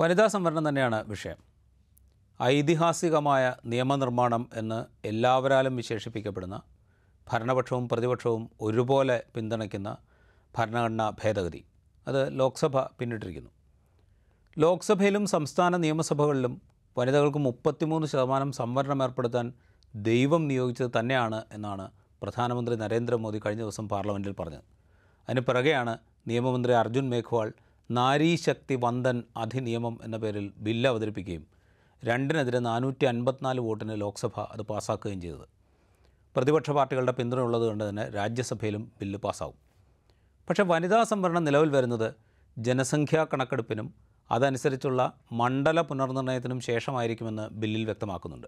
വനിതാ സംവരണം തന്നെയാണ് വിഷയം. ഐതിഹാസികമായ നിയമനിർമ്മാണം എന്ന് എല്ലാവരാലും വിശേഷിപ്പിക്കപ്പെടുന്ന ഭരണപക്ഷവും പ്രതിപക്ഷവും ഒരുപോലെ പിന്തുണയ്ക്കുന്ന ഭരണഘടനാ ഭേദഗതി അത് ലോക്സഭ പിന്നിട്ടിരിക്കുന്നു. ലോക്സഭയിലും സംസ്ഥാന നിയമസഭകളിലും വനിതകൾക്ക് മുപ്പത്തിമൂന്ന് ശതമാനം സംവരണം ഏർപ്പെടുത്താൻ ദൈവം നിയോഗിച്ചത് തന്നെയാണ് എന്നാണ് പ്രധാനമന്ത്രി നരേന്ദ്രമോദി കഴിഞ്ഞ ദിവസം പാർലമെന്റിൽ പറഞ്ഞത്. അതിന് പിറകെയാണ് നിയമമന്ത്രി അർജുൻ മേഘ്വാൾ നാരീ ശക്തി വന്ദൻ അധിനിയമം എന്ന പേരിൽ ബില്ല് അവതരിപ്പിക്കുകയും രണ്ടിനെതിരെ നാനൂറ്റി അൻപത്തിനാല് വോട്ടിന് ലോക്സഭ അത് പാസ്സാക്കുകയും ചെയ്തത്. പ്രതിപക്ഷ പാർട്ടികളുടെ പിന്തുണ ഉള്ളത് കൊണ്ട് തന്നെ രാജ്യസഭയിലും ബില്ല് പാസ്സാവും പക്ഷേ വനിതാ സംവരണം നിലവിൽ വരുന്നത് ജനസംഖ്യാ കണക്കെടുപ്പിനും അതനുസരിച്ചുള്ള മണ്ഡല പുനർനിർണയത്തിനും ശേഷമായിരിക്കുമെന്ന് ബില്ലിൽ വ്യക്തമാക്കുന്നുണ്ട്.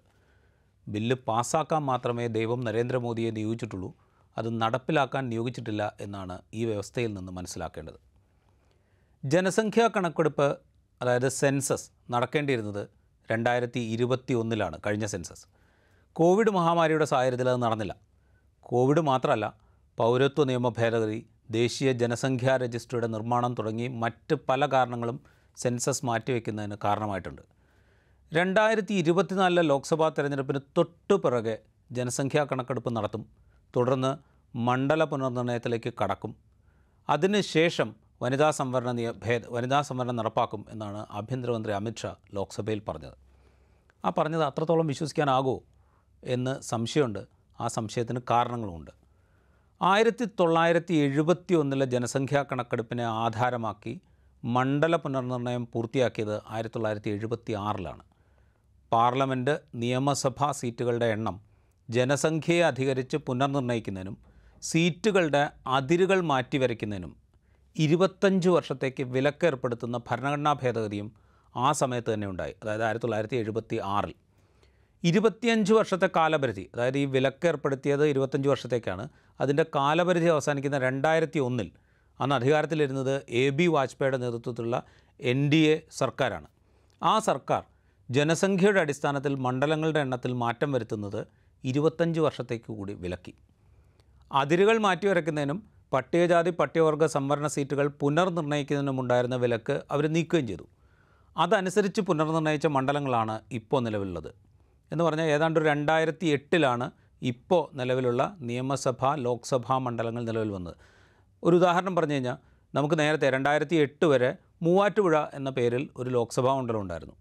ബില്ല് പാസ്സാക്കാൻ മാത്രമേ ദൈവം നരേന്ദ്രമോദിയെ നിയോഗിച്ചിട്ടുള്ളൂ അത് നടപ്പിലാക്കാൻ നിയോഗിച്ചിട്ടില്ല എന്നാണ് ഈ വ്യവസ്ഥയിൽ നിന്ന് മനസ്സിലാക്കേണ്ടത്. ജനസംഖ്യാ കണക്കെടുപ്പ് അതായത് സെൻസസ് നടക്കേണ്ടിയിരുന്നത് രണ്ടായിരത്തി ഇരുപത്തി ഒന്നിലാണ് കഴിഞ്ഞ സെൻസസ്. കോവിഡ് മഹാമാരിയുടെ സാഹചര്യത്തിൽ അത് നടന്നില്ല. കോവിഡ് മാത്രമല്ല പൗരത്വ നിയമ ഭേദഗതി ദേശീയ ജനസംഖ്യാ രജിസ്റ്ററുടെ നിർമ്മാണം തുടങ്ങി മറ്റ് പല കാരണങ്ങളും സെൻസസ് മാറ്റിവെക്കുന്നതിന് കാരണമായിട്ടുണ്ട്. രണ്ടായിരത്തി ഇരുപത്തിനാലിലെ ലോക്സഭാ തെരഞ്ഞെടുപ്പിന് തൊട്ടു പിറകെ ജനസംഖ്യാ കണക്കെടുപ്പ് നടത്തും. തുടർന്ന് മണ്ഡല പുനർനിർണയത്തിലേക്ക് കടക്കും. അതിനുശേഷം വനിതാ സംവരണ ഭേദ വനിതാ സംവരണം നടപ്പാക്കും എന്നാണ് ആഭ്യന്തരമന്ത്രി അമിത്ഷാ ലോക്സഭയിൽ പറഞ്ഞത്. ആ പറഞ്ഞത് അത്രത്തോളം വിശ്വസിക്കാനാകുമോ എന്ന് സംശയമുണ്ട്. ആ സംശയത്തിന് കാരണങ്ങളുമുണ്ട്. ആയിരത്തി തൊള്ളായിരത്തി എഴുപത്തി ഒന്നിലെ ജനസംഖ്യാ കണക്കെടുപ്പിനെ ആധാരമാക്കി മണ്ഡല പുനർനിർണയം പൂർത്തിയാക്കിയത് ആയിരത്തി തൊള്ളായിരത്തി എഴുപത്തി ആറിലാണ് പാർലമെന്റ് നിയമസഭാ സീറ്റുകളുടെ എണ്ണം ജനസംഖ്യയെ അധികരിച്ച് പുനർനിർണയിക്കുന്നതിനും സീറ്റുകളുടെ അതിരുകൾ മാറ്റിവരയ്ക്കുന്നതിനും ഇരുപത്തഞ്ച് വർഷത്തേക്ക് വിലക്കേർപ്പെടുത്തുന്ന ഭരണഘടനാ ഭേദഗതിയും ആ സമയത്ത് തന്നെ ഉണ്ടായി. അതായത് ആയിരത്തി തൊള്ളായിരത്തി എഴുപത്തി ആറിൽ. ഇരുപത്തിയഞ്ച് വർഷത്തെ കാലപരിധി അതായത് ഈ വിലക്ക് ഏർപ്പെടുത്തിയത് ഇരുപത്തഞ്ച് വർഷത്തേക്കാണ്. അതിന്റെ കാലപരിധി അവസാനിക്കുന്ന രണ്ടായിരത്തി ഒന്നിൽ അന്ന് അധികാരത്തിലിരുന്നത് എ ബി വാജ്പേയിയുടെ നേതൃത്വത്തിലുള്ള എൻ ഡി എ സർക്കാരാണ്. ആ സർക്കാർ ജനസംഖ്യയുടെ അടിസ്ഥാനത്തിൽ മണ്ഡലങ്ങളുടെ എണ്ണത്തിൽ മാറ്റം വരുത്തുന്നത് ഇരുപത്തഞ്ച് വർഷത്തേക്ക് കൂടി വിലക്കി. അതിരുകൾ മാറ്റിവരയ്ക്കുന്നതിനും പട്ടികജാതി പട്ടികവർഗ സംവരണ സീറ്റുകൾ പുനർനിർണയിക്കുന്നതിനും ഉണ്ടായിരുന്ന വിലക്ക് അവർ നീക്കുകയും ചെയ്തു. അതനുസരിച്ച് പുനർനിർണയിച്ച മണ്ഡലങ്ങളാണ് ഇപ്പോൾ നിലവിലുള്ളത്. എന്ന് പറഞ്ഞാൽ ഏതാണ്ട് ഒരു രണ്ടായിരത്തി എട്ടിലാണ് ഇപ്പോൾ നിലവിലുള്ള നിയമസഭ ലോക്സഭാ മണ്ഡലങ്ങൾ നിലവിൽ വന്നത്. ഒരു ഉദാഹരണം പറഞ്ഞു കഴിഞ്ഞാൽ നമുക്ക് നേരത്തെ രണ്ടായിരത്തി എട്ട് വരെ മൂവാറ്റുപുഴ എന്ന പേരിൽ ഒരു ലോക്സഭാ മണ്ഡലം ഉണ്ടായിരുന്നു.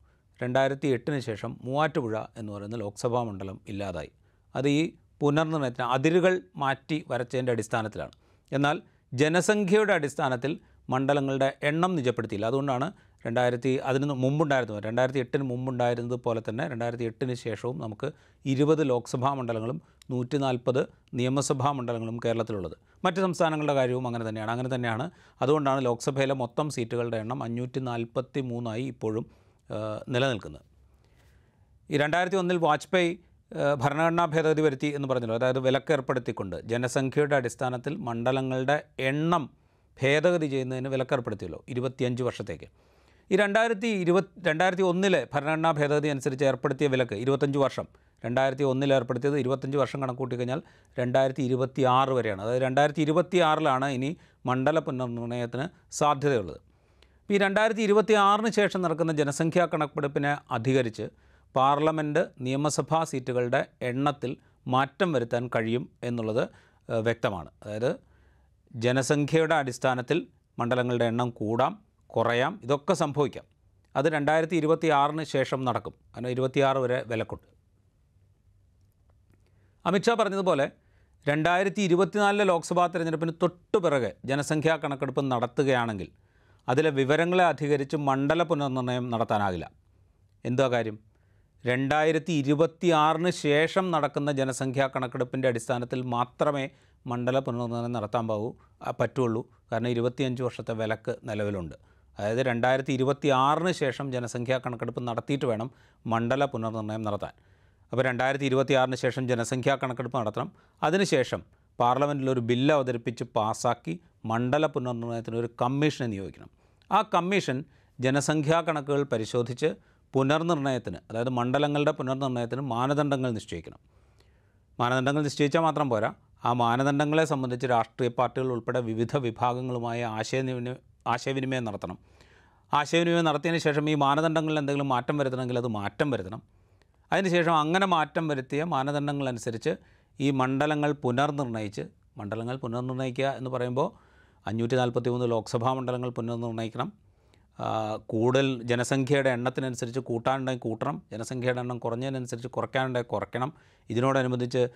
രണ്ടായിരത്തി എട്ടിന് ശേഷം മൂവാറ്റുപുഴ എന്ന് പറയുന്ന ലോക്സഭാ മണ്ഡലം ഇല്ലാതായി. അത് ഈ പുനർനിർണയത്തിന് അതിരുകൾ മാറ്റി വരച്ചതിന്റെ അടിസ്ഥാനത്തിലാണ്. എന്നാൽ ജനസംഖ്യയുടെ അടിസ്ഥാനത്തിൽ മണ്ഡലങ്ങളുടെ എണ്ണം നിജപ്പെടുത്തിയില്ല. അതുകൊണ്ടാണ് രണ്ടായിരത്തി അതിന് മുമ്പുണ്ടായിരുന്നു രണ്ടായിരത്തി എട്ടിന് മുമ്പുണ്ടായിരുന്നത് പോലെ തന്നെ രണ്ടായിരത്തി എട്ടിന് ശേഷവും നമുക്ക് ഇരുപത് ലോക്സഭാ മണ്ഡലങ്ങളും നൂറ്റി നാൽപ്പത് നിയമസഭാ മണ്ഡലങ്ങളും കേരളത്തിലുള്ളത്. മറ്റ് സംസ്ഥാനങ്ങളുടെ കാര്യവും അങ്ങനെ തന്നെയാണ്. അങ്ങനെ തന്നെയാണ്. അതുകൊണ്ടാണ് ലോക്സഭയിലെ മൊത്തം സീറ്റുകളുടെ എണ്ണം അഞ്ഞൂറ്റി നാൽപ്പത്തി മൂന്നായി ഇപ്പോഴും നിലനിൽക്കുന്നത്. ഈ രണ്ടായിരത്തി ഒന്നിൽ വാജ്പേയി ഭരണഘടനാ ഭേദഗതി വരുത്തി എന്ന് പറഞ്ഞല്ലോ. അതായത് വിലക്കേർപ്പെടുത്തിക്കൊണ്ട് ജനസംഖ്യയുടെ അടിസ്ഥാനത്തിൽ മണ്ഡലങ്ങളുടെ എണ്ണം ഭേദഗതി ചെയ്യുന്നതിന് വിലക്കേർപ്പെടുത്തിയല്ലോ ഇരുപത്തിയഞ്ച് വർഷത്തേക്ക്. ഈ രണ്ടായിരത്തി ഇരുപത്തി രണ്ടായിരത്തി ഒന്നിലെ ഭരണഘടനാ ഭേദഗതി അനുസരിച്ച് ഏർപ്പെടുത്തിയ വിലക്ക് ഇരുപത്തഞ്ച് വർഷം. രണ്ടായിരത്തി ഒന്നിൽ ഏർപ്പെടുത്തിയത് ഇരുപത്തഞ്ച് വർഷം കണക്കൂട്ടി കഴിഞ്ഞാൽ രണ്ടായിരത്തി ഇരുപത്തി ആറ് വരെയാണ്. അതായത് രണ്ടായിരത്തി ഇരുപത്തി ആറിലാണ് ഇനി മണ്ഡല പുനർനിർണയത്തിന് സാധ്യതയുള്ളത്. ഈ രണ്ടായിരത്തി ഇരുപത്തി ആറിന് ശേഷം നടക്കുന്ന ജനസംഖ്യാ കണക്കെടുപ്പിനെ അധികരിച്ച് പാർലമെന്റ് നിയമസഭാ സീറ്റുകളുടെ എണ്ണത്തിൽ മാറ്റം വരുത്താൻ കഴിയും എന്നുള്ളത് വ്യക്തമാണ്. അതായത് ജനസംഖ്യയുടെ അടിസ്ഥാനത്തിൽ മണ്ഡലങ്ങളുടെ എണ്ണം കൂടാം കുറയാം ഇതൊക്കെ സംഭവിക്കാം. അത് രണ്ടായിരത്തി ഇരുപത്തി ആറിന് ശേഷം നടക്കും. കാരണം ഇരുപത്തിയാറ് വരെ വിലക്കുണ്ട്. അമിത്ഷാ പറഞ്ഞതുപോലെ രണ്ടായിരത്തി ഇരുപത്തിനാലിലെ ലോക്സഭാ തിരഞ്ഞെടുപ്പിന് തൊട്ടു പിറകെ ജനസംഖ്യാ കണക്കെടുപ്പ് നടത്തുകയാണെങ്കിൽ അതിലെ വിവരങ്ങളെ അധികരിച്ച് മണ്ഡല പുനർനിർണയം നടത്താനാകില്ല. എന്തോ കാര്യം? രണ്ടായിരത്തി ഇരുപത്തി ആറിന് ശേഷം നടക്കുന്ന ജനസംഖ്യാ കണക്കെടുപ്പിന്റെ അടിസ്ഥാനത്തിൽ മാത്രമേ മണ്ഡല പുനർനിർണയം നടത്താൻ പാകൂ പറ്റുള്ളൂ. കാരണം ഇരുപത്തിയഞ്ച് വർഷത്തെ വിലക്ക് നിലവിലുണ്ട്. അതായത് രണ്ടായിരത്തി ഇരുപത്തി ആറിന് ശേഷം ജനസംഖ്യാ കണക്കെടുപ്പ് നടത്തിയിട്ട് വേണം മണ്ഡല പുനർനിർണയം നടത്താൻ. അപ്പോൾ രണ്ടായിരത്തി ഇരുപത്തി ആറിന് ശേഷം ജനസംഖ്യാ കണക്കെടുപ്പ് നടത്തണം. അതിനുശേഷം പാർലമെന്റിൽ ഒരു ബില്ല് അവതരിപ്പിച്ച് പാസ്സാക്കി മണ്ഡല പുനർനിർണയത്തിന് ഒരു കമ്മീഷനെ നിയോഗിക്കണം. ആ കമ്മീഷൻ ജനസംഖ്യാ കണക്കുകൾ പരിശോധിച്ച് പുനർനിർണയത്തിന് അതായത് മണ്ഡലങ്ങളുടെ പുനർനിർണയത്തിന് മാനദണ്ഡങ്ങൾ നിശ്ചയിക്കണം. മാനദണ്ഡങ്ങൾ നിശ്ചയിച്ചാൽ മാത്രം പോരാ. ആ മാനദണ്ഡങ്ങളെ സംബന്ധിച്ച് രാഷ്ട്രീയ പാർട്ടികൾ ഉൾപ്പെടെ വിവിധ വിഭാഗങ്ങളുമായി ആശയവിനിമയം ആശയവിനിമയം നടത്തണം. ആശയവിനിമയം നടത്തിയതിന് ശേഷം ഈ മാനദണ്ഡങ്ങളിൽ എന്തെങ്കിലും മാറ്റം വരുത്തണമെങ്കിൽ അത് മാറ്റം വരുത്തണം. അതിനുശേഷം അങ്ങനെ മാറ്റം വരുത്തിയ മാനദണ്ഡങ്ങളനുസരിച്ച് ഈ മണ്ഡലങ്ങൾ പുനർനിർണയിച്ച് മണ്ഡലങ്ങൾ പുനർനിർണയിക്കുക എന്ന് പറയുമ്പോൾ അഞ്ഞൂറ്റി നാൽപ്പത്തി മൂന്ന് ലോക്സഭാ മണ്ഡലങ്ങൾ പുനർനിർണയിക്കണം ആ, കൂടുതൽ ജനസംഖ്യയുടെ എണ്ണത്തിനനുസരിച്ച് കൂട്ടാനുണ്ടെങ്കിൽ കൂട്ടണം ജനസംഖ്യയുടെ എണ്ണം കുറഞ്ഞതിനനുസരിച്ച് കുറയ്ക്കാനുണ്ടെങ്കിൽ കുറയ്ക്കണം. ഇതിനോടനുബന്ധിച്ച്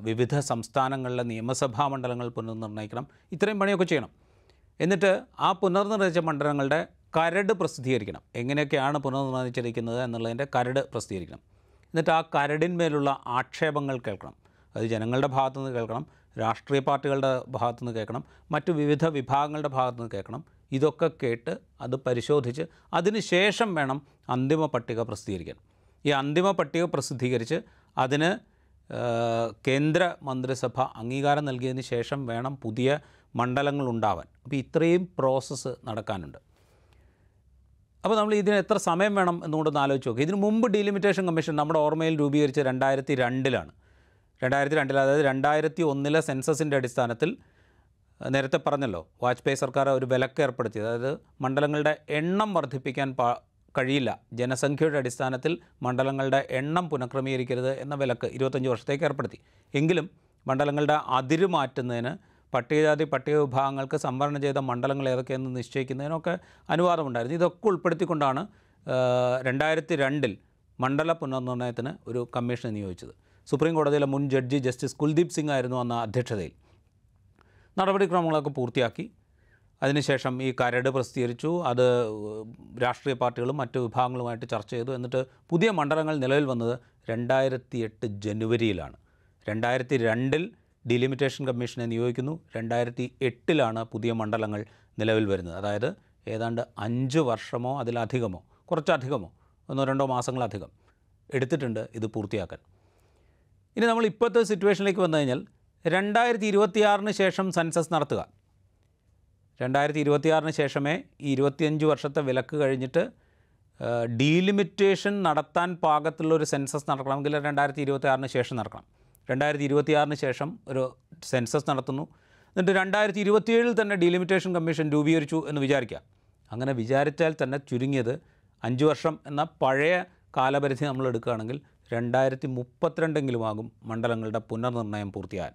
വിവിധ സംസ്ഥാനങ്ങളിലെ നിയമസഭാ മണ്ഡലങ്ങൾ പുനർനിർണയിക്കണം. ഇത്രയും പണിയൊക്കെ ചെയ്യണം. എന്നിട്ട് ആ പുനർനിർണയിച്ച മണ്ഡലങ്ങളുടെ കരട് പ്രസിദ്ധീകരിക്കണം. എങ്ങനെയൊക്കെയാണ് പുനർനിർണയിച്ചിരിക്കുന്നത് എന്നുള്ളതിന്റെ കരട് പ്രസിദ്ധീകരിക്കണം. എന്നിട്ട് ആ കരടിന്മേലുള്ള ആക്ഷേപങ്ങൾ കേൾക്കണം. അത് ജനങ്ങളുടെ ഭാഗത്തു നിന്ന് കേൾക്കണം. രാഷ്ട്രീയ പാർട്ടികളുടെ ഭാഗത്തു നിന്ന് കേൾക്കണം. മറ്റു വിവിധ വിഭാഗങ്ങളുടെ ഭാഗത്തു നിന്ന് കേൾക്കണം. ഇതൊക്കെ കേട്ട് അത് പരിശോധിച്ച് അതിനുശേഷം വേണം അന്തിമ പട്ടിക പ്രസിദ്ധീകരിക്കാൻ. ഈ അന്തിമ പട്ടിക പ്രസിദ്ധീകരിച്ച് അതിന് കേന്ദ്ര മന്ത്രിസഭ അംഗീകാരം നൽകിയതിന് ശേഷം വേണം പുതിയ മണ്ഡലങ്ങൾ ഉണ്ടാവാൻ. അപ്പോൾ ഇത്രയും പ്രോസസ്സ് നടക്കാനുണ്ട്. അപ്പോൾ നമ്മൾ ഇതിന് എത്ര സമയം വേണം എന്നുകൊണ്ടൊന്ന് ആലോചിച്ച് നോക്കുക ഇതിന് മുമ്പ് ഡീലിമിറ്റേഷൻ കമ്മീഷൻ നമ്മുടെ ഓർമ്മയിൽ രൂപീകരിച്ച രണ്ടായിരത്തി രണ്ടിലാണ്. രണ്ടായിരത്തി രണ്ടിൽ അതായത് രണ്ടായിരത്തി ഒന്നിലെ സെൻസസിന്റെ അടിസ്ഥാനത്തിൽ നേരത്തെ പറഞ്ഞല്ലോ വാജ്പേയി സർക്കാർ ഒരു വിലക്ക് ഏർപ്പെടുത്തി. അതായത് മണ്ഡലങ്ങളുടെ എണ്ണം വർദ്ധിപ്പിക്കാൻ പാ കഴിയില്ല. ജനസംഖ്യയുടെ അടിസ്ഥാനത്തിൽ മണ്ഡലങ്ങളുടെ എണ്ണം പുനഃക്രമീകരിക്കരുത് എന്ന വിലക്ക് ഇരുപത്തഞ്ച് വർഷത്തേക്ക് ഏർപ്പെടുത്തി. എങ്കിലും മണ്ഡലങ്ങളുടെ അതിര് മാറ്റുന്നതിന് പട്ടികജാതി പട്ടിക വിഭാഗങ്ങൾക്ക് സംവരണം ചെയ്ത മണ്ഡലങ്ങൾ ഏതൊക്കെയെന്ന് നിശ്ചയിക്കുന്നതിനൊക്കെ അനുവാദമുണ്ടായിരുന്നു. ഇതൊക്കെ ഉൾപ്പെടുത്തിക്കൊണ്ടാണ് രണ്ടായിരത്തി രണ്ടിൽ മണ്ഡല പുനർനിർണയത്തിന് ഒരു കമ്മീഷനെ നിയോഗിച്ചത്. സുപ്രീം കോടതിയിലെ മുൻ ജഡ്ജി ജസ്റ്റിസ് കുൽദീപ് സിംഗ് ആയിരുന്നു അന്ന് അധ്യക്ഷതയിൽ. നടപടിക്രമങ്ങളൊക്കെ പൂർത്തിയാക്കി. അതിനുശേഷം ഈ കരട് പ്രസിദ്ധീകരിച്ചു. അത് രാഷ്ട്രീയ പാർട്ടികളും മറ്റ് വിഭാഗങ്ങളുമായിട്ട് ചർച്ച ചെയ്തു. എന്നിട്ട് പുതിയ മണ്ഡലങ്ങൾ നിലവിൽ വന്നത് രണ്ടായിരത്തി എട്ട് ജനുവരിയിലാണ്. രണ്ടായിരത്തി രണ്ടിൽ ഡിലിമിറ്റേഷൻ കമ്മീഷനെ നിയോഗിക്കുന്നു. രണ്ടായിരത്തി എട്ടിലാണ് പുതിയ മണ്ഡലങ്ങൾ നിലവിൽ വരുന്നത്. അതായത് ഏതാണ്ട് അഞ്ച് വർഷമോ അതിലധികമോ കുറച്ചധികമോ ഒന്നോ രണ്ടോ മാസങ്ങളധികം എടുത്തിട്ടുണ്ട് ഇത് പൂർത്തിയാക്കാൻ. ഇനി നമ്മൾ ഇപ്പോഴത്തെ സിറ്റുവേഷനിലേക്ക് വന്നു കഴിഞ്ഞാൽ രണ്ടായിരത്തി ഇരുപത്തിയാറിന് ശേഷം സെൻസസ് നടത്തുക. രണ്ടായിരത്തി ഇരുപത്തിയാറിന് ശേഷമേ ഈ ഇരുപത്തിയഞ്ച് വർഷത്തെ വിലക്ക് കഴിഞ്ഞിട്ട് ഡീലിമിറ്റേഷൻ നടത്താൻ പാകത്തുള്ള ഒരു സെൻസസ് നടക്കണമെങ്കിൽ രണ്ടായിരത്തി ഇരുപത്തിയാറിന് ശേഷം നടക്കണം. രണ്ടായിരത്തി ഇരുപത്തിയാറിന് ശേഷം ഒരു സെൻസസ് നടത്തുന്നു. എന്നിട്ട് രണ്ടായിരത്തി ഇരുപത്തിയേഴിൽ തന്നെ ഡീലിമിറ്റേഷൻ കമ്മീഷൻ രൂപീകരിച്ചു എന്ന് വിചാരിക്കുക. അങ്ങനെ വിചാരിച്ചാൽ തന്നെ ചുരുങ്ങിയത് അഞ്ച് വർഷം എന്ന പഴയ കാലപരിധി നമ്മൾ എടുക്കുകയാണെങ്കിൽ രണ്ടായിരത്തി മുപ്പത്തിരണ്ടെങ്കിലും ആകും മണ്ഡലങ്ങളുടെ പുനർനിർണയം പൂർത്തിയാകാൻ.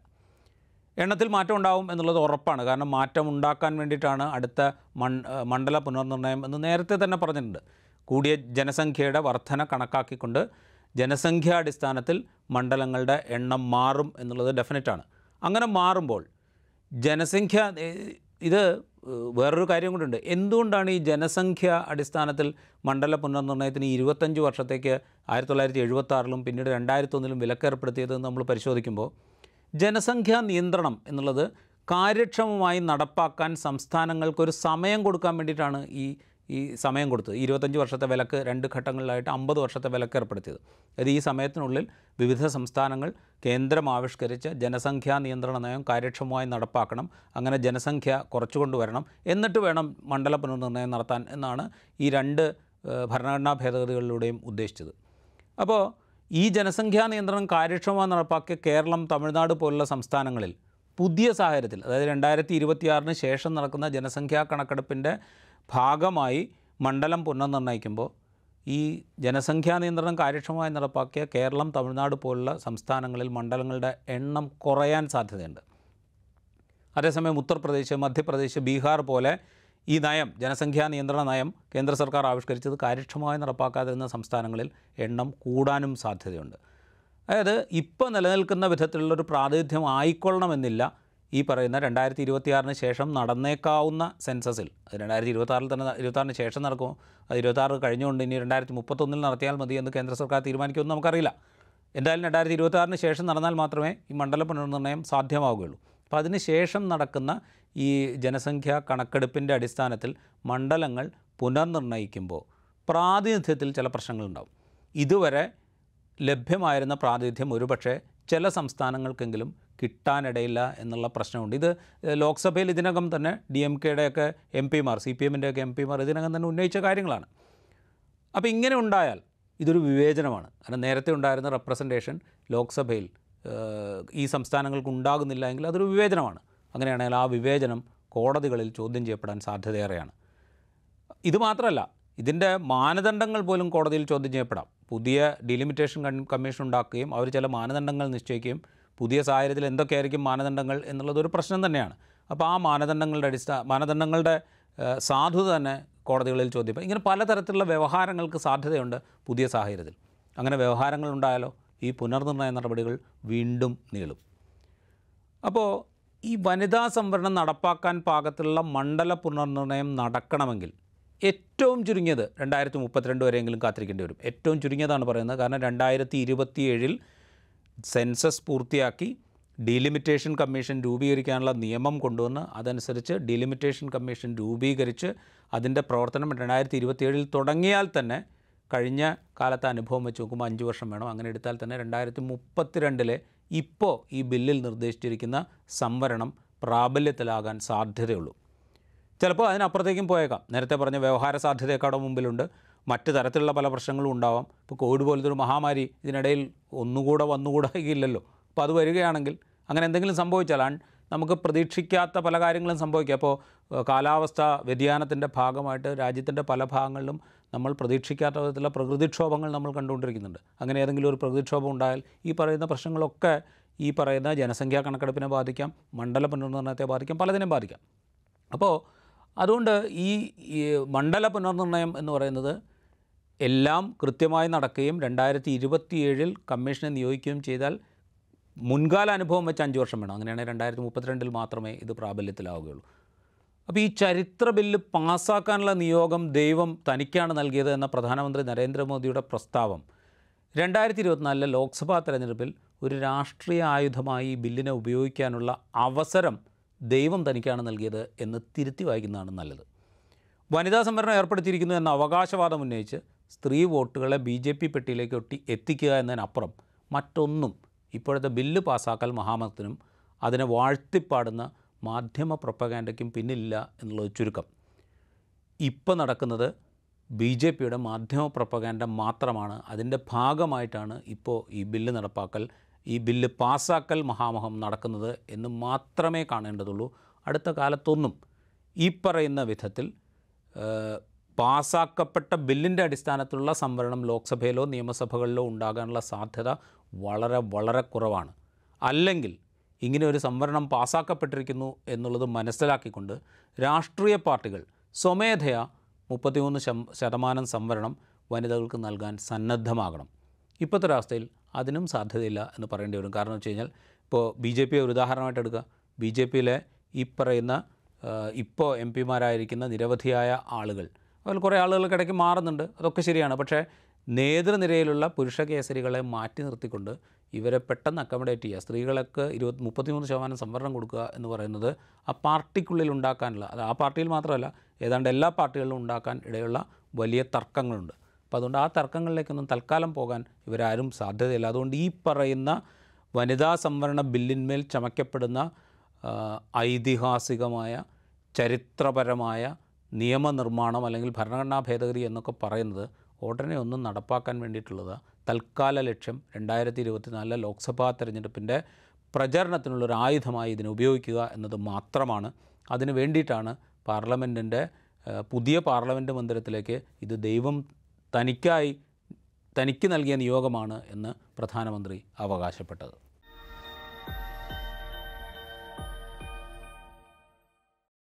എണ്ണത്തിൽ മാറ്റം ഉണ്ടാവും എന്നുള്ളത് ഉറപ്പാണ്. കാരണം മാറ്റം ഉണ്ടാക്കാൻ വേണ്ടിയിട്ടാണ് അടുത്ത മണ്ഡല പുനർനിർണയം എന്ന് നേരത്തെ തന്നെ പറഞ്ഞിട്ടുണ്ട്. കൂടിയ ജനസംഖ്യയുടെ വർധന കണക്കാക്കിക്കൊണ്ട് ജനസംഖ്യാടിസ്ഥാനത്തിൽ മണ്ഡലങ്ങളുടെ എണ്ണം മാറും എന്നുള്ളത് ഡെഫിനറ്റാണ്. അങ്ങനെ മാറുമ്പോൾ ജനസംഖ്യ ഇത് വേറൊരു കാര്യം കൂടിയുണ്ട് എന്തുകൊണ്ടാണ് ഈ ജനസംഖ്യ അടിസ്ഥാനത്തിൽ മണ്ഡല പുനർനിർണയത്തിന് ഇരുപത്തഞ്ച് വർഷത്തേക്ക് ആയിരത്തി തൊള്ളായിരത്തി എഴുപത്തി ആറിലും പിന്നീട് രണ്ടായിരത്തൊന്നിലും വിലക്കേർപ്പെടുത്തിയതെന്ന് നമ്മൾ പരിശോധിക്കുമ്പോൾ ജനസംഖ്യാ നിയന്ത്രണം എന്നുള്ളത് കാര്യക്ഷമമായി നടപ്പാക്കാൻ സംസ്ഥാനങ്ങൾക്കൊരു സമയം കൊടുക്കാൻ വേണ്ടിയിട്ടാണ് ഈ ഈ സമയം കൊടുത്തത്. ഇരുപത്തഞ്ച് വർഷത്തെ വിലക്ക് രണ്ട് ഘട്ടങ്ങളിലായിട്ട് അമ്പത് വർഷത്തെ വിലക്ക് ഏർപ്പെടുത്തിയത്. അതായത് ഈ സമയത്തിനുള്ളിൽ വിവിധ സംസ്ഥാനങ്ങൾ കേന്ദ്രം ആവിഷ്കരിച്ച ജനസംഖ്യാ നിയന്ത്രണ നയം കാര്യക്ഷമമായി നടപ്പാക്കണം. അങ്ങനെ ജനസംഖ്യ കുറച്ചു കൊണ്ടുവരണം എന്നിട്ട് വേണം മണ്ഡല പുനർനിർണയം നടത്താൻ എന്നാണ് ഈ രണ്ട് ഭരണഘടനാ ഭേദഗതികളിലൂടെയും ഉദ്ദേശിച്ചത്. അപ്പോൾ ഈ ജനസംഖ്യാ നിയന്ത്രണം കാര്യക്ഷമമായി നടപ്പാക്കിയ കേരളം തമിഴ്നാട് പോലുള്ള സംസ്ഥാനങ്ങളിൽ പുതിയ സാഹചര്യത്തിൽ അതായത് രണ്ടായിരത്തി ഇരുപത്തിയാറിന് ശേഷം നടക്കുന്ന ജനസംഖ്യാ കണക്കെടുപ്പിന്റെ ഭാഗമായി മണ്ഡലം പുനർനിർണയിക്കുമ്പോൾ ഈ ജനസംഖ്യാ നിയന്ത്രണം കാര്യക്ഷമമായി നടപ്പാക്കിയ കേരളം തമിഴ്നാട് പോലുള്ള സംസ്ഥാനങ്ങളിൽ മണ്ഡലങ്ങളുടെ എണ്ണം കുറയാൻ സാധ്യതയുണ്ട്. അതേസമയം ഉത്തർപ്രദേശ് മധ്യപ്രദേശ് ബീഹാർ പോലെ ഈ നയം ജനസംഖ്യാ നിയന്ത്രണ നയം കേന്ദ്ര സർക്കാർ ആവിഷ്കരിച്ചത് കാര്യക്ഷമമായി നടപ്പാക്കാതിരുന്ന സംസ്ഥാനങ്ങളിൽ എണ്ണം കൂടാനും സാധ്യതയുണ്ട്. അതായത് ഇപ്പോൾ നിലനിൽക്കുന്ന വിധത്തിലുള്ളൊരു പ്രാതിനിധ്യം ആയിക്കൊള്ളണമെന്നില്ല. ഈ പറയുന്ന രണ്ടായിരത്തി ഇരുപത്തിയാറിന് ശേഷം നടന്നേക്കാവുന്ന സെൻസസിൽ. രണ്ടായിരത്തി ഇരുപത്താറിൽ തന്നെ ഇരുപത്താറിന് ശേഷം നടക്കും. ഇരുപത്താറ് കഴിഞ്ഞുകൊണ്ട് ഇനി രണ്ടായിരത്തി മുപ്പത്തൊന്നിൽ നടത്തിയാൽ മതി എന്ന് കേന്ദ്ര സർക്കാർ തീരുമാനിക്കുമെന്ന് നമുക്കറിയില്ല. എന്തായാലും രണ്ടായിരത്തി ഇരുപത്താറിന് ശേഷം നടന്നാൽ മാത്രമേ ഈ മണ്ഡല പുനർനിർണയം സാധ്യമാവുകയുള്ളൂ. അപ്പോൾ അതിന് ശേഷം നടക്കുന്ന ഈ ജനസംഖ്യാ കണക്കെടുപ്പിന്റെ അടിസ്ഥാനത്തിൽ മണ്ഡലങ്ങൾ പുനർനിർണയിക്കുമ്പോൾ പ്രാതിനിധ്യത്തിൽ ചില പ്രശ്നങ്ങളുണ്ടാവും. ഇതുവരെ ലഭ്യമായിരുന്ന പ്രാതിനിധ്യം ഒരുപക്ഷെ ചില സംസ്ഥാനങ്ങൾക്കെങ്കിലും കിട്ടാനിടയില്ല എന്നുള്ള പ്രശ്നമുണ്ട്. ഇത് ലോക്സഭയിൽ ഇതിനകം തന്നെ ഡി എം കെയുടെയൊക്കെ എം പിമാർ സി പി എമ്മിന്റെയൊക്കെ എം പിമാർ ഇതിനകം തന്നെ ഉന്നയിച്ച കാര്യങ്ങളാണ്. അപ്പോൾ ഇങ്ങനെ ഉണ്ടായാൽ ഇതൊരു വിവേചനമാണ്. കാരണം നേരത്തെ ഉണ്ടായിരുന്ന റെപ്രസെന്റേഷൻ ലോക്സഭയിൽ ഈ സംസ്ഥാനങ്ങൾക്ക് ഉണ്ടാകുന്നില്ല എങ്കിൽ അതൊരു വിവേചനമാണ്. അങ്ങനെയാണെങ്കിൽ ആ വിവേചനം കോടതികളിൽ ചോദ്യം ചെയ്യപ്പെടാൻ സാധ്യതയേറെയാണ്. ഇത് മാത്രമല്ല ഇതിന്റെ മാനദണ്ഡങ്ങൾ പോലും കോടതിയിൽ ചോദ്യം ചെയ്യപ്പെടാം. പുതിയ ഡിലിമിറ്റേഷൻ കമ്മീഷൻ ഉണ്ടാക്കുകയും അവർ ചില മാനദണ്ഡങ്ങൾ നിശ്ചയിക്കുകയും പുതിയ സാഹചര്യത്തിൽ എന്തൊക്കെയായിരിക്കും മാനദണ്ഡങ്ങൾ എന്നുള്ളതൊരു പ്രശ്നം തന്നെയാണ്. അപ്പോൾ ആ മാനദണ്ഡങ്ങളുടെ അടിസ്ഥാന മാനദണ്ഡങ്ങളുടെ സാധുത തന്നെ കോടതികളിൽ ചോദ്യം ഇങ്ങനെ പലതരത്തിലുള്ള വ്യവഹാരങ്ങൾക്ക് സാധ്യതയുണ്ട് പുതിയ സാഹചര്യത്തിൽ. അങ്ങനെ വ്യവഹാരങ്ങൾ ഉണ്ടായാലോ? ഈ പുനർനിർണയ നടപടികൾ വീണ്ടും നീളും. അപ്പോൾ ഈ വനിതാ സംവരണം നടപ്പാക്കാൻ പാകത്തിലുള്ള മണ്ഡല പുനർനിർണയം നടക്കണമെങ്കിൽ ഏറ്റവും ചുരുങ്ങിയത് രണ്ടായിരത്തി മുപ്പത്തിരണ്ട് വരെയെങ്കിലും കാത്തിരിക്കേണ്ടി വരും. ഏറ്റവും ചുരുങ്ങിയതാണ് പറയുന്നത്. കാരണം രണ്ടായിരത്തി ഇരുപത്തിയേഴിൽ സെൻസസ് പൂർത്തിയാക്കി ഡീലിമിറ്റേഷൻ കമ്മീഷൻ രൂപീകരിക്കാനുള്ള നിയമം കൊണ്ടുവന്ന് അതനുസരിച്ച് ഡീലിമിറ്റേഷൻ കമ്മീഷൻ രൂപീകരിച്ച് അതിന്റെ പ്രവർത്തനം രണ്ടായിരത്തി ഇരുപത്തിയേഴിൽ തുടങ്ങിയാൽ തന്നെ കഴിഞ്ഞ കാലത്തെ അനുഭവം വെച്ച് നോക്കുമ്പോൾ അഞ്ച് വർഷം വേണം. അങ്ങനെ എടുത്താൽ തന്നെ രണ്ടായിരത്തി മുപ്പത്തിരണ്ടിലെ ഇപ്പോൾ ഈ ബില്ലിൽ നിർദ്ദേശിച്ചിരിക്കുന്ന സംവരണം പ്രാബല്യത്തിലാകാൻ സാധ്യതയുള്ളൂ. ചിലപ്പോൾ അതിനപ്പുറത്തേക്കും പോയേക്കാം. നേരത്തെ പറഞ്ഞ വ്യവഹാര സാധ്യതയൊക്കെ മുമ്പിലുണ്ട്. മറ്റ് തരത്തിലുള്ള പല പ്രശ്നങ്ങളും ഉണ്ടാവാം. ഇപ്പോൾ കോവിഡ് പോലത്തെ ഒരു മഹാമാരി ഇതിനിടയിൽ ഒന്നുകൂടെ വന്നുകൂടായില്ലല്ലോ അപ്പോൾ അത് വരികയാണെങ്കിൽ അങ്ങനെ എന്തെങ്കിലും സംഭവിച്ചാൽ നമുക്ക് പ്രതീക്ഷിക്കാത്ത പല കാര്യങ്ങളും സംഭവിക്കുക അപ്പോൾ കാലാവസ്ഥ വ്യതിയാനത്തിന്റെ ഭാഗമായിട്ട് രാജ്യത്തിന്റെ പല ഭാഗങ്ങളിലും നമ്മൾ പ്രതീക്ഷിക്കാത്ത വിധത്തിലുള്ള പ്രകൃതിക്ഷോഭങ്ങൾ നമ്മൾ കണ്ടുകൊണ്ടിരിക്കുന്നുണ്ട്. അങ്ങനെ ഏതെങ്കിലും ഒരു പ്രകൃതിക്ഷോഭം ഉണ്ടായാൽ ഈ പറയുന്ന പ്രശ്നങ്ങളൊക്കെ ഈ പറയുന്ന ജനസംഖ്യാ കണക്കെടുപ്പിനെ ബാധിക്കാം മണ്ഡല പുനർനിർണയത്തെ ബാധിക്കാം പലതിനെയും ബാധിക്കാം. അപ്പോൾ അതുകൊണ്ട് ഈ മണ്ഡല പുനർനിർണയം എന്ന് പറയുന്നത് എല്ലാം കൃത്യമായി നടക്കുകയും രണ്ടായിരത്തി ഇരുപത്തിയേഴിൽ കമ്മീഷനെ നിയോഗിക്കുകയും ചെയ്താൽ മുൻകാല അനുഭവം വെച്ച് അഞ്ച് വർഷം വേണം. അങ്ങനെയാണെങ്കിൽ രണ്ടായിരത്തി മുപ്പത്തിരണ്ടിൽ മാത്രമേ ഇത് പ്രാബല്യത്തിലാവുകയുള്ളൂ. അപ്പോൾ ഈ ചരിത്ര ബില്ല് പാസ്സാക്കാനുള്ള നിയോഗം ദൈവം തനിക്കാണ് നൽകിയത് എന്ന പ്രധാനമന്ത്രി നരേന്ദ്രമോദിയുടെ പ്രസ്താവം രണ്ടായിരത്തി ഇരുപത്തിനാലിലെ ലോക്സഭാ തെരഞ്ഞെടുപ്പിൽ ഒരു രാഷ്ട്രീയ ആയുധമായി ഈ ബില്ലിനെ ഉപയോഗിക്കാനുള്ള അവസരം ദൈവം തനിക്കാണ് നൽകിയത് എന്ന് തിരുത്തി വായിക്കുന്നതാണ് നല്ലത്. വനിതാ സംവരണം ഏർപ്പെടുത്തിയിരിക്കുന്നു എന്ന അവകാശവാദം ഉന്നയിച്ച് സ്ത്രീ വോട്ടുകളെ ബി ജെ പി പെട്ടിയിലേക്ക് ഒട്ടി എത്തിക്കുക എന്നതിനപ്പുറം മറ്റൊന്നും ഇപ്പോഴത്തെ ബില്ല് പാസ്സാക്കൽ മഹാമത്തിനും അതിനെ വാഴ്ത്തിപ്പാടുന്ന മാധ്യമ പ്രൊപ്പഗാൻഡയ്ക്കും പിന്നില്ല എന്നുള്ളത് ചുരുക്കം. ഇപ്പോൾ നടക്കുന്നത് ബി ജെ പിയുടെ മാധ്യമ പ്രൊപ്പഗാൻഡ മാത്രമാണ്. അതിന്റെ ഭാഗമായിട്ടാണ് ഇപ്പോൾ ഈ ബില്ല് നടപ്പാക്കൽ ഈ ബില്ല് പാസ്സാക്കൽ മഹാമഹം നടക്കുന്നത് എന്ന് മാത്രമേ കാണേണ്ടതുള്ളൂ. അടുത്ത കാലത്തൊന്നും ഈ പറയുന്ന വിധത്തിൽ ഏഹ്, പാസ്സാക്കപ്പെട്ട ബില്ലിന്റെ അടിസ്ഥാനത്തിലുള്ള സംവരണം ലോക്സഭയിലോ നിയമസഭകളിലോ ഉണ്ടാകാനുള്ള സാധ്യത വളരെ വളരെ കുറവാണ്. അല്ലെങ്കിൽ ഇങ്ങനെ ഒരു സംവരണം പാസ്സാക്കപ്പെട്ടിരിക്കുന്നു എന്നുള്ളത് മനസ്സിലാക്കിക്കൊണ്ട് രാഷ്ട്രീയ പാർട്ടികൾ സ്വമേധയാ മുപ്പത്തിമൂന്ന് ശതമാനം സംവരണം വനിതകൾക്ക് നൽകാൻ സന്നദ്ധമാകണം. ഇപ്പോഴത്തെ ഒരവസ്ഥയിൽ അതിനും സാധ്യതയില്ല എന്ന് പറയേണ്ടി വരും. കാരണം വെച്ച് കഴിഞ്ഞാൽ ഇപ്പോൾ ബി ജെ പിയെ ഒരു ഉദാഹരണമായിട്ട് എടുക്കുക. ബി ജെ പിയിലെ ഈ പറയുന്ന ഇപ്പോൾ എം പിമാരായിരിക്കുന്ന നിരവധിയായ ആളുകൾ അതിൽ കുറേ ആളുകൾക്ക് ഇടയ്ക്ക് മാറുന്നുണ്ട്. അതൊക്കെ ശരിയാണ്. പക്ഷേ നേതൃനിരയിലുള്ള പുരുഷ കേസരികളെ മാറ്റി നിർത്തിക്കൊണ്ട് ഇവരെ പെട്ടെന്ന് അക്കോമഡേറ്റ് ചെയ്യുക. സ്ത്രീകൾക്ക് ഇരുപത്തി മുപ്പത്തിമൂന്ന് ശതമാനം സംവരണം കൊടുക്കുക എന്ന് പറയുന്നത് ആ പാർട്ടിക്കുള്ളിൽ ഉണ്ടാക്കാനുള്ള അത് ആ പാർട്ടിയിൽ മാത്രമല്ല ഏതാണ്ട് എല്ലാ പാർട്ടികളിലും ഉണ്ടാക്കാൻ ഇടയുള്ള വലിയ തർക്കങ്ങളുണ്ട്. അപ്പോൾ അതുകൊണ്ട് ആ തർക്കങ്ങളിലേക്കൊന്നും തൽക്കാലം പോകാൻ ഇവരാരും സാധ്യതയില്ല. അതുകൊണ്ട് ഈ പറയുന്ന വനിതാ സംവരണ ബില്ലിന്മേൽ ചമയ്ക്കപ്പെടുന്ന ഐതിഹാസികമായ ചരിത്രപരമായ നിയമനിർമ്മാണം അല്ലെങ്കിൽ ഭരണഘടനാ ഭേദഗതി എന്നൊക്കെ പറയുന്നത് ഉടനെ ഒന്നും നടപ്പാക്കാൻ വേണ്ടിയിട്ടുള്ളത് തൽക്കാല ലക്ഷ്യം രണ്ടായിരത്തി ഇരുപത്തിനാലിലെ ലോക്സഭാ തെരഞ്ഞെടുപ്പിന്റെ പ്രചരണത്തിനുള്ളൊരു ആയുധമായി ഇതിനെ ഉപയോഗിക്കുക എന്നത് മാത്രമാണ്. അതിന് വേണ്ടിയിട്ടാണ് പാർലമെന്റിന്റെ പുതിയ പാർലമെന്റ് മന്ദിരത്തിലേക്ക് ഇത് ദൈവം തനിക്കായി തനിക്ക് നൽകിയ നിയോഗമാണ് എന്ന് പ്രധാനമന്ത്രി അവകാശപ്പെട്ടത്.